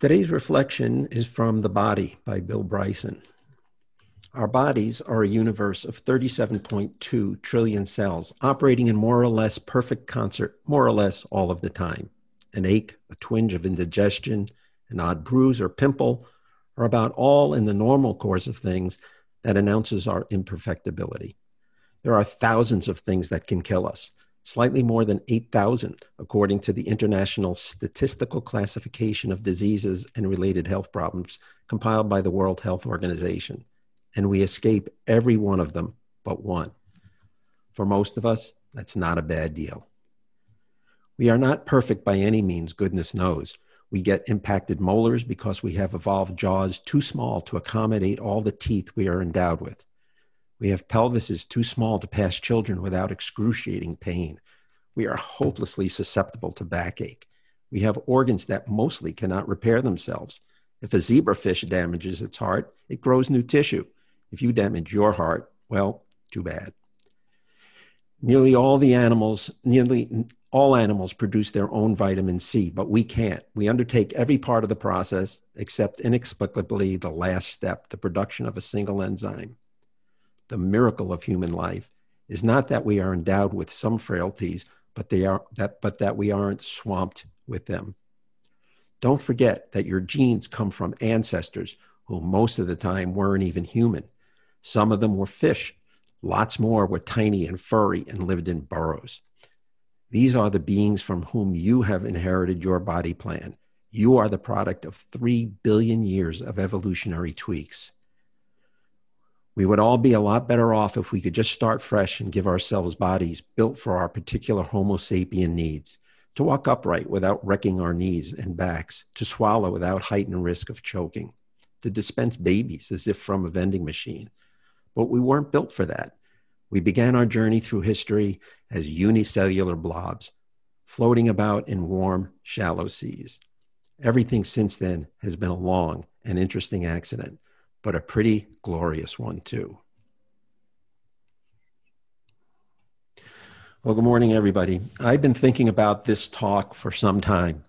Today's reflection is from The Body by Bill Bryson. Our bodies are a universe of 37.2 trillion cells operating in more or less perfect concert, more or less all of the time. An ache, a twinge of indigestion, an odd bruise or pimple are about all in the normal course of things that announces our imperfectibility. There are thousands of things that can kill us, slightly more than 8,000, according to the International Statistical Classification of Diseases and Related Health Problems compiled by the World Health Organization. And we escape every one of them but one. For most of us, that's not a bad deal. We are not perfect by any means, goodness knows. We get impacted molars because we have evolved jaws too small to accommodate all the teeth we are endowed with. We have pelvises too small to pass children without excruciating pain. We are hopelessly susceptible to backache. We have organs that mostly cannot repair themselves. If a zebrafish damages its heart, it grows new tissue. If you damage your heart, well, too bad. Nearly all the animals, nearly all animals produce their own vitamin C, but we can't. We undertake every part of the process except inexplicably the last step, the production of a single enzyme the miracle of human life is not that we are endowed with some frailties, but they are that but that we aren't swamped with them. Don't forget that your genes come from ancestors who most of the time weren't even human. Some of them were fish. Lots more were tiny and furry and lived in burrows. These are the beings from whom you have inherited your body plan. You are the product of 3 billion years of evolutionary tweaks. We would all be a lot better off if we could just start fresh and give ourselves bodies built for our particular Homo sapien needs to walk upright without wrecking our knees and backs, to swallow without heightened risk of choking, to dispense babies as if from a vending machine. But we weren't built for that. We began our journey through history as unicellular blobs, floating about in warm, shallow seas. Everything since then has been a long and interesting accident but a pretty glorious one, too. Well, good morning, everybody. I've been thinking about this talk for some time,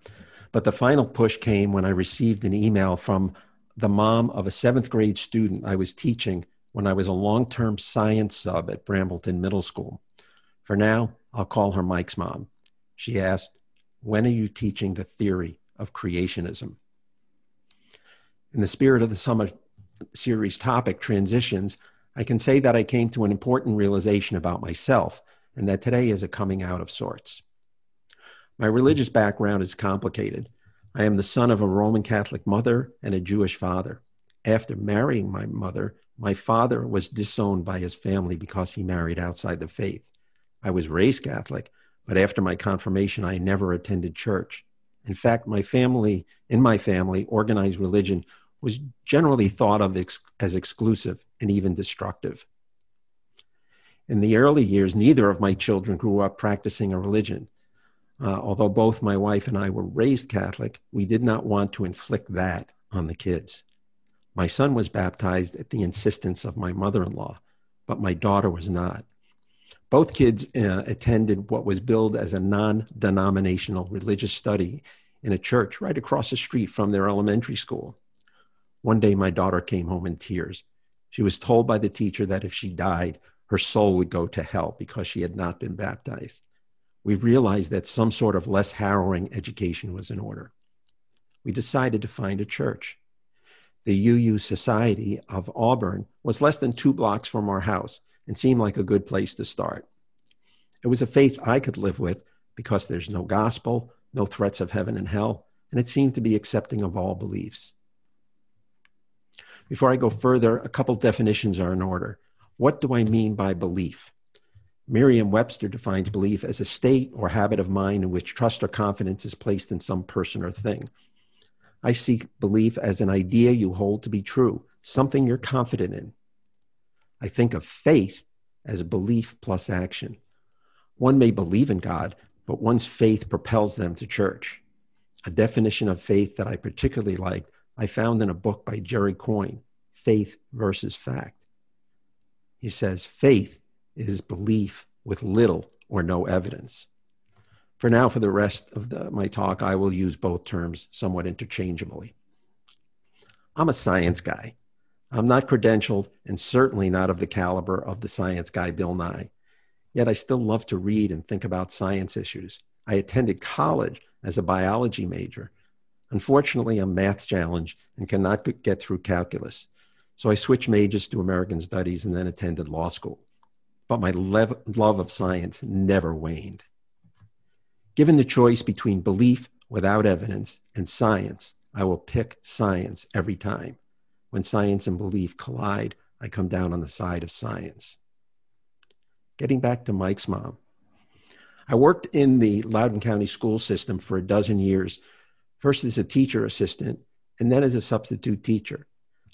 but the final push came when I received an email from the mom of a seventh grade student I was teaching when I was a long term science sub at Brambleton Middle School. For now, I'll call her Mike's mom. She asked, When are you teaching the theory of creationism? In the spirit of the summer series topic, transitions, I can say that I came to an important realization about myself and that today is a coming out of sorts. My religious background is complicated. I am the son of a Roman Catholic mother and a Jewish father. After marrying my mother, my father was disowned by his family because he married outside the faith. I was raised Catholic, but after my confirmation, I never attended church. In fact, my family, in my family, organized religion was generally thought of ex- as exclusive and even destructive. In the early years, neither of my children grew up practicing a religion. Uh, although both my wife and I were raised Catholic, we did not want to inflict that on the kids. My son was baptized at the insistence of my mother in law, but my daughter was not. Both kids uh, attended what was billed as a non denominational religious study in a church right across the street from their elementary school. One day, my daughter came home in tears. She was told by the teacher that if she died, her soul would go to hell because she had not been baptized. We realized that some sort of less harrowing education was in order. We decided to find a church. The UU Society of Auburn was less than two blocks from our house and seemed like a good place to start. It was a faith I could live with because there's no gospel, no threats of heaven and hell, and it seemed to be accepting of all beliefs. Before I go further, a couple definitions are in order. What do I mean by belief? Merriam Webster defines belief as a state or habit of mind in which trust or confidence is placed in some person or thing. I see belief as an idea you hold to be true, something you're confident in. I think of faith as belief plus action. One may believe in God, but one's faith propels them to church. A definition of faith that I particularly liked I found in a book by Jerry Coyne, Faith versus Fact. He says faith is belief with little or no evidence. For now, for the rest of the, my talk, I will use both terms somewhat interchangeably. I'm a science guy. I'm not credentialed and certainly not of the caliber of the science guy Bill Nye. Yet I still love to read and think about science issues. I attended college as a biology major. Unfortunately, I'm math challenged and cannot get through calculus. So I switched majors to American Studies and then attended law school. But my lev- love of science never waned. Given the choice between belief without evidence and science, I will pick science every time. When science and belief collide, I come down on the side of science. Getting back to Mike's mom. I worked in the Loudoun County school system for a dozen years, first as a teacher assistant and then as a substitute teacher.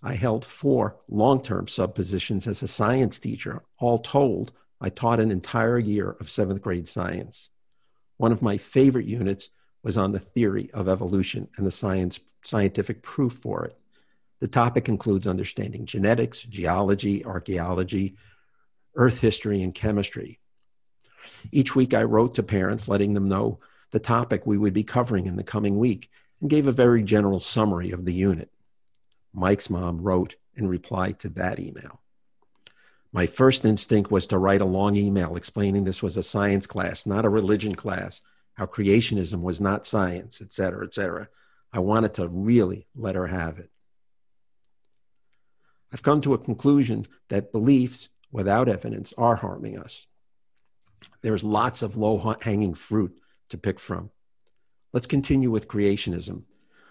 I held four long term sub positions as a science teacher. All told, I taught an entire year of seventh grade science. One of my favorite units was on the theory of evolution and the science, scientific proof for it. The topic includes understanding genetics, geology, archaeology, earth history, and chemistry. Each week, I wrote to parents letting them know the topic we would be covering in the coming week and gave a very general summary of the unit. Mike's mom wrote in reply to that email. My first instinct was to write a long email explaining this was a science class, not a religion class, how creationism was not science, et cetera, et cetera. I wanted to really let her have it. I've come to a conclusion that beliefs without evidence are harming us. There's lots of low hanging fruit to pick from. Let's continue with creationism.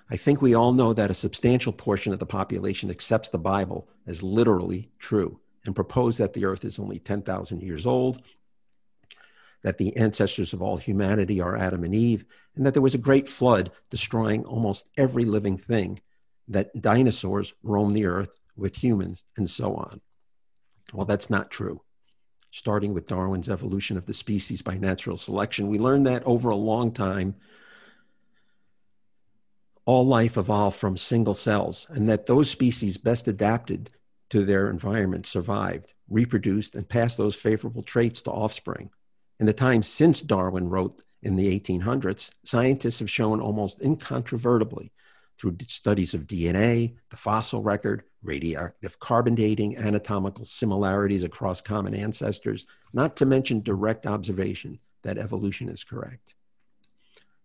I think we all know that a substantial portion of the population accepts the Bible as literally true and propose that the earth is only 10,000 years old, that the ancestors of all humanity are Adam and Eve, and that there was a great flood destroying almost every living thing, that dinosaurs roamed the earth with humans, and so on. Well, that's not true. Starting with Darwin's evolution of the species by natural selection, we learned that over a long time, all life evolved from single cells, and that those species best adapted to their environment survived, reproduced, and passed those favorable traits to offspring. In the time since Darwin wrote in the 1800s, scientists have shown almost incontrovertibly through studies of DNA, the fossil record, radioactive carbon dating, anatomical similarities across common ancestors, not to mention direct observation that evolution is correct.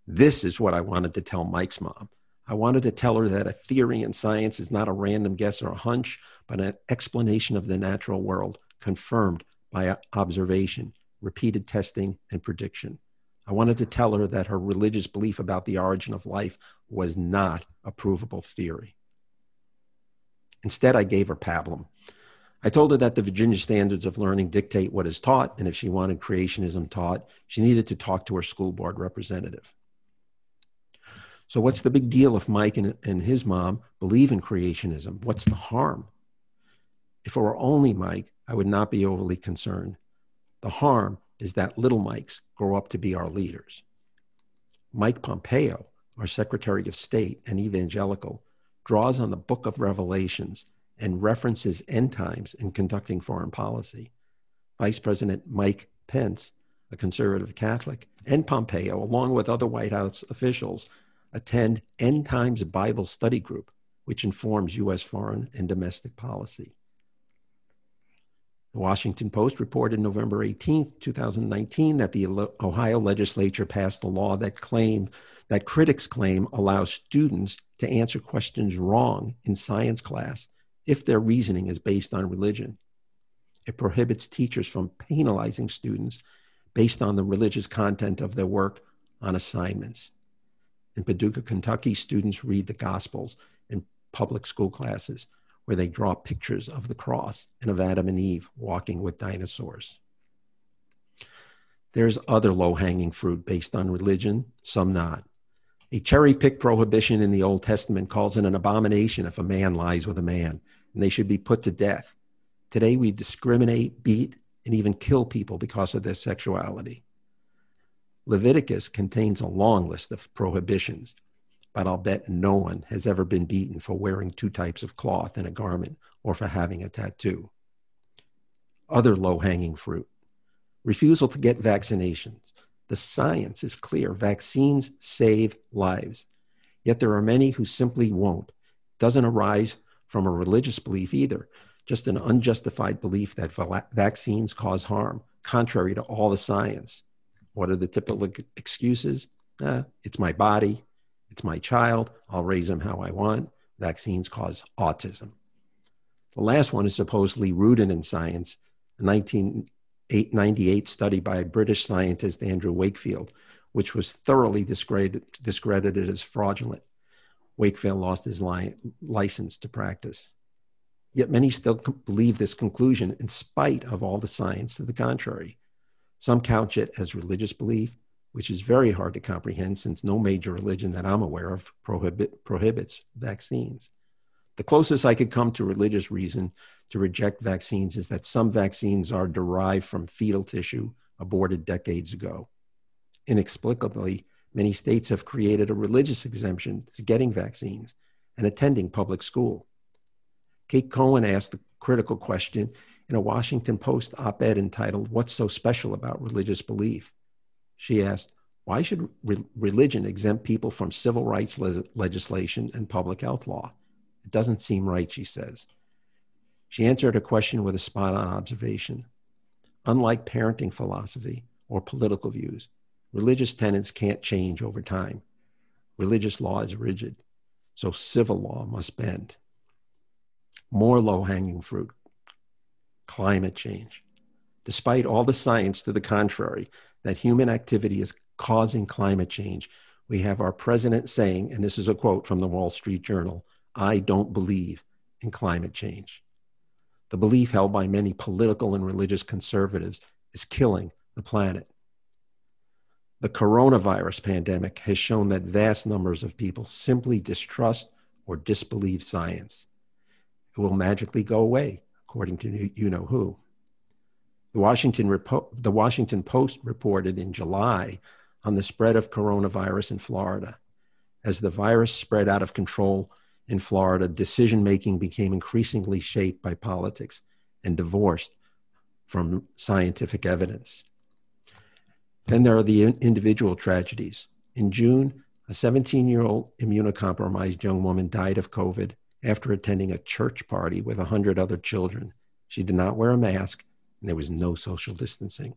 This is what I wanted to tell Mike's mom. I wanted to tell her that a theory in science is not a random guess or a hunch, but an explanation of the natural world confirmed by observation, repeated testing, and prediction. I wanted to tell her that her religious belief about the origin of life was not a provable theory. Instead, I gave her pablum. I told her that the Virginia standards of learning dictate what is taught, and if she wanted creationism taught, she needed to talk to her school board representative. So, what's the big deal if Mike and, and his mom believe in creationism? What's the harm? If it were only Mike, I would not be overly concerned. The harm is that little Mikes grow up to be our leaders. Mike Pompeo, our Secretary of State and evangelical, draws on the book of Revelations and references end times in conducting foreign policy. Vice President Mike Pence, a conservative Catholic, and Pompeo, along with other White House officials, attend End Times Bible Study Group, which informs U.S. foreign and domestic policy. The Washington Post reported November 18, 2019, that the Ohio legislature passed a law that claimed that critics claim allows students to answer questions wrong in science class if their reasoning is based on religion. It prohibits teachers from penalizing students based on the religious content of their work on assignments. In Paducah, Kentucky, students read the Gospels in public school classes where they draw pictures of the cross and of Adam and Eve walking with dinosaurs. There's other low hanging fruit based on religion, some not. A cherry pick prohibition in the Old Testament calls it an abomination if a man lies with a man, and they should be put to death. Today, we discriminate, beat, and even kill people because of their sexuality. Leviticus contains a long list of prohibitions, but I'll bet no one has ever been beaten for wearing two types of cloth in a garment or for having a tattoo. Other low hanging fruit refusal to get vaccinations. The science is clear vaccines save lives, yet there are many who simply won't. doesn't arise from a religious belief either, just an unjustified belief that vaccines cause harm, contrary to all the science. What are the typical excuses? Eh, it's my body, it's my child, I'll raise him how I want. Vaccines cause autism. The last one is supposedly rooted in science. A 1998 study by British scientist Andrew Wakefield, which was thoroughly discredited, as fraudulent. Wakefield lost his li- license to practice. Yet many still believe this conclusion in spite of all the science to the contrary. Some couch it as religious belief, which is very hard to comprehend since no major religion that I'm aware of prohibit, prohibits vaccines. The closest I could come to religious reason to reject vaccines is that some vaccines are derived from fetal tissue aborted decades ago. Inexplicably, many states have created a religious exemption to getting vaccines and attending public school. Kate Cohen asked the critical question in a Washington Post op ed entitled, What's So Special About Religious Belief? She asked, Why should re- religion exempt people from civil rights le- legislation and public health law? It doesn't seem right, she says. She answered her question with a spot on observation. Unlike parenting philosophy or political views, religious tenets can't change over time. Religious law is rigid, so civil law must bend. More low hanging fruit climate change. Despite all the science to the contrary, that human activity is causing climate change, we have our president saying, and this is a quote from the Wall Street Journal I don't believe in climate change. The belief held by many political and religious conservatives is killing the planet. The coronavirus pandemic has shown that vast numbers of people simply distrust or disbelieve science. It will magically go away, according to you know who. The Washington, Repo- the Washington Post reported in July on the spread of coronavirus in Florida. As the virus spread out of control, in Florida, decision making became increasingly shaped by politics and divorced from scientific evidence. Then there are the individual tragedies. In June, a 17 year old immunocompromised young woman died of COVID after attending a church party with 100 other children. She did not wear a mask, and there was no social distancing.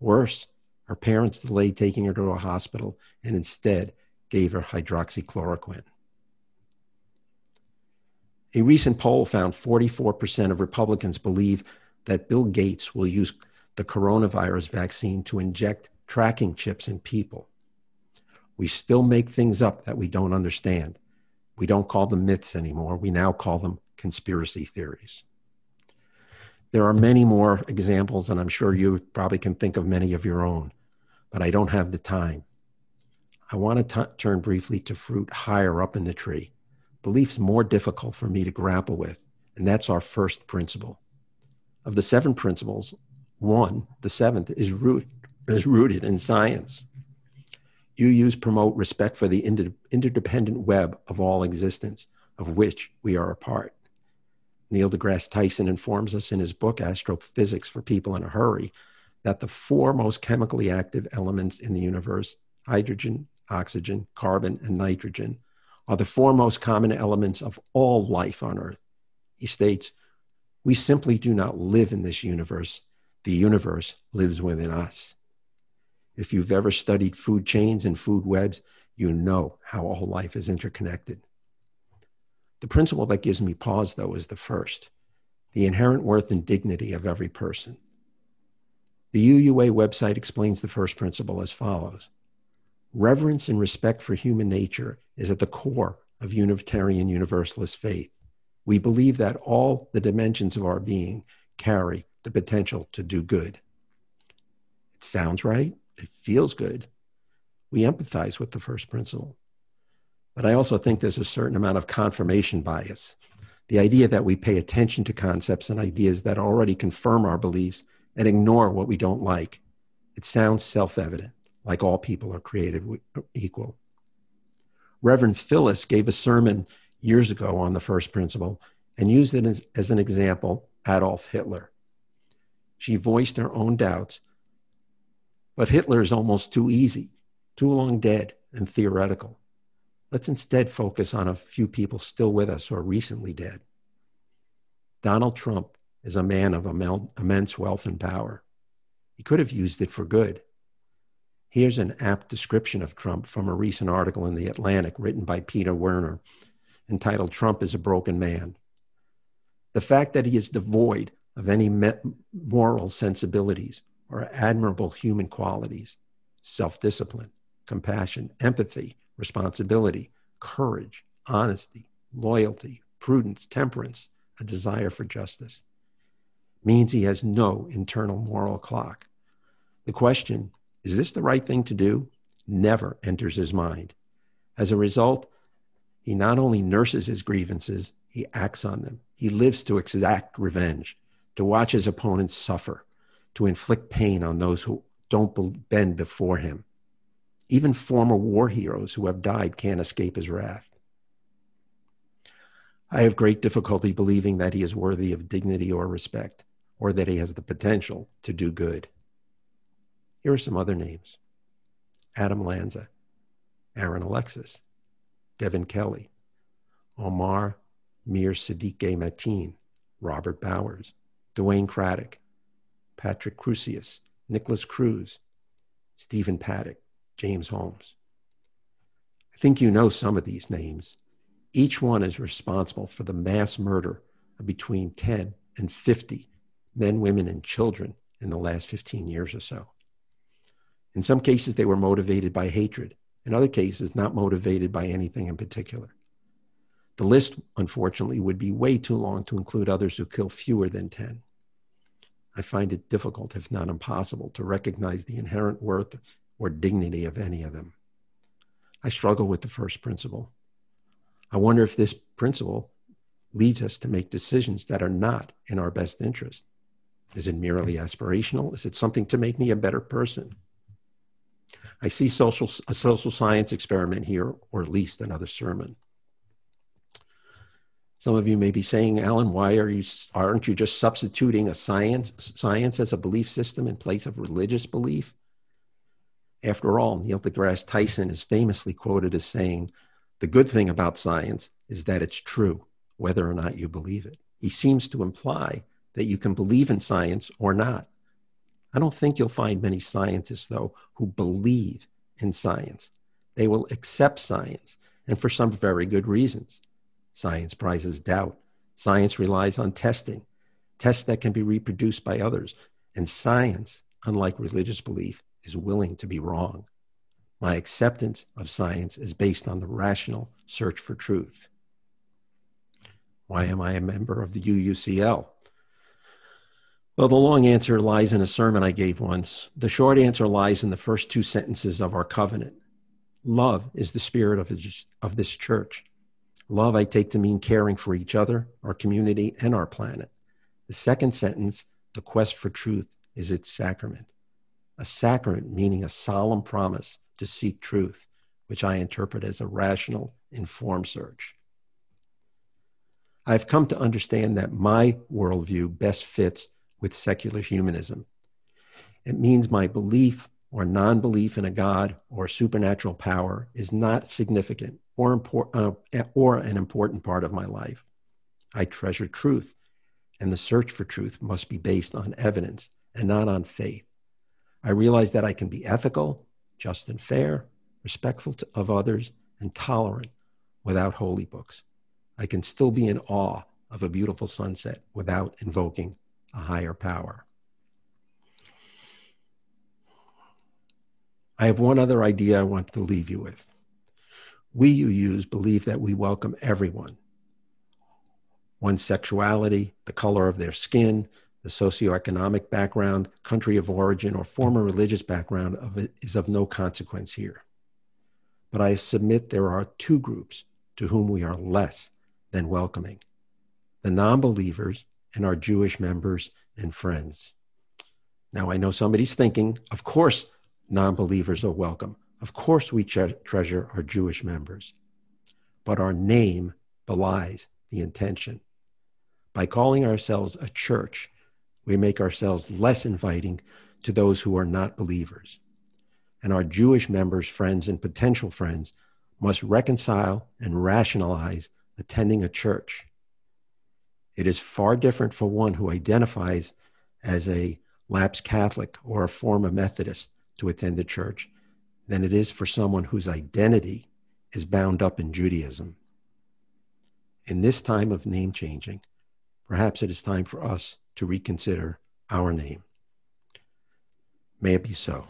Worse, her parents delayed taking her to a hospital and instead gave her hydroxychloroquine. A recent poll found 44% of Republicans believe that Bill Gates will use the coronavirus vaccine to inject tracking chips in people. We still make things up that we don't understand. We don't call them myths anymore. We now call them conspiracy theories. There are many more examples, and I'm sure you probably can think of many of your own, but I don't have the time. I want to t- turn briefly to fruit higher up in the tree belief's more difficult for me to grapple with, and that's our first principle. Of the seven principles, one, the seventh, is, root, is rooted in science. UUs promote respect for the inter- interdependent web of all existence, of which we are a part. Neil deGrasse Tyson informs us in his book, Astrophysics for People in a Hurry, that the four most chemically active elements in the universe hydrogen, oxygen, carbon, and nitrogen are the four most common elements of all life on earth. He states, We simply do not live in this universe. The universe lives within us. If you've ever studied food chains and food webs, you know how all life is interconnected. The principle that gives me pause, though, is the first the inherent worth and dignity of every person. The UUA website explains the first principle as follows Reverence and respect for human nature is at the core of Unitarian Universalist faith. We believe that all the dimensions of our being carry the potential to do good. It sounds right, it feels good. We empathize with the first principle. But I also think there's a certain amount of confirmation bias. The idea that we pay attention to concepts and ideas that already confirm our beliefs and ignore what we don't like. It sounds self evident like all people are created equal. Reverend Phyllis gave a sermon years ago on the first principle and used it as, as an example Adolf Hitler. She voiced her own doubts, but Hitler is almost too easy, too long dead, and theoretical. Let's instead focus on a few people still with us or recently dead. Donald Trump is a man of immense wealth and power. He could have used it for good. Here's an apt description of Trump from a recent article in The Atlantic written by Peter Wehner entitled Trump is a Broken Man. The fact that he is devoid of any moral sensibilities or admirable human qualities, self discipline, compassion, empathy, responsibility, courage, honesty, loyalty, prudence, temperance, a desire for justice, means he has no internal moral clock. The question, is this the right thing to do? never enters his mind. As a result, he not only nurses his grievances, he acts on them. He lives to exact revenge, to watch his opponents suffer, to inflict pain on those who don't bend before him. Even former war heroes who have died can't escape his wrath. I have great difficulty believing that he is worthy of dignity or respect, or that he has the potential to do good. Here are some other names Adam Lanza, Aaron Alexis, Devin Kelley, Omar Mir Seddique Mateen, Robert Bowers, DeWayne Craddock, Patrick Crusius, Nikolas Cruz, Stephen Paddock, James Holmes. I think you know some of these names. Each one is responsible for the mass murder of between 10 and 50 men, women, and children in the last 15 years or so. In some cases, they were motivated by hatred. In other cases, not motivated by anything in particular. The list, unfortunately, would be way too long to include others who kill fewer than 10. I find it difficult, if not impossible, to recognize the inherent worth or dignity of any of them. I struggle with the first principle. I wonder if this principle leads us to make decisions that are not in our best interest. Is it merely aspirational? Is it something to make me a better person? I see social, a social science experiment here, or at least another sermon. Some of you may be saying, Alan, why are you, aren't you just substituting a science, science as a belief system in place of religious belief? After all, Neil deGrasse Tyson is famously quoted as saying, the good thing about science is that it's true, whether or not you believe it. He seems to imply that you can believe in science or not. I don't think you'll find many scientists, though, who believe in science. They will accept science, and for some very good reasons. Science prizes doubt. Science relies on testing, tests that can be reproduced by others. And science, unlike religious belief, is willing to be wrong. My acceptance of science is based on the rational search for truth. Why am I a member of the UUCL? Well, the long answer lies in a sermon I gave once. The short answer lies in the first two sentences of our covenant. Love is the spirit of this, church. Love I take to mean caring for each other, our community, and our planet. The second sentence, the quest for truth, is its sacrament. A sacrament meaning a solemn promise to seek truth, which I interpret as a rational, informed search. I've come to understand that my worldview best fits with secular humanism. It means my belief or non belief in a God or supernatural power is not significant or, impor- uh, or an important part of my life. I treasure truth, and the search for truth must be based on evidence and not on faith. I realize that I can be ethical, just and fair, respectful of others, and tolerant without holy books. I can still be in awe of a beautiful sunset without invoking a higher power. I have one other idea I want to leave you with. We UUs believe that we welcome everyone. One's sexuality, the color of their skin, the socioeconomic background, country of origin, or former religious background of it is of no consequence here. But I submit there are two groups to whom we are less than welcoming the non believers and our Jewish members and friends. Now, I know somebody's thinking, of course, non believers are welcome. Of course, we tre- treasure our Jewish members, but our name belies the intention. By calling ourselves a church, we make ourselves less inviting to those who are not believers. And our Jewish members, friends, and potential friends must reconcile and rationalize attending a church. It is far different for one who identifies as a lapsed Catholic or a former Methodist to attend a church than it is for someone whose identity is bound up in Judaism. In this time of name changing, perhaps it is time for us to reconsider our name. May it be so.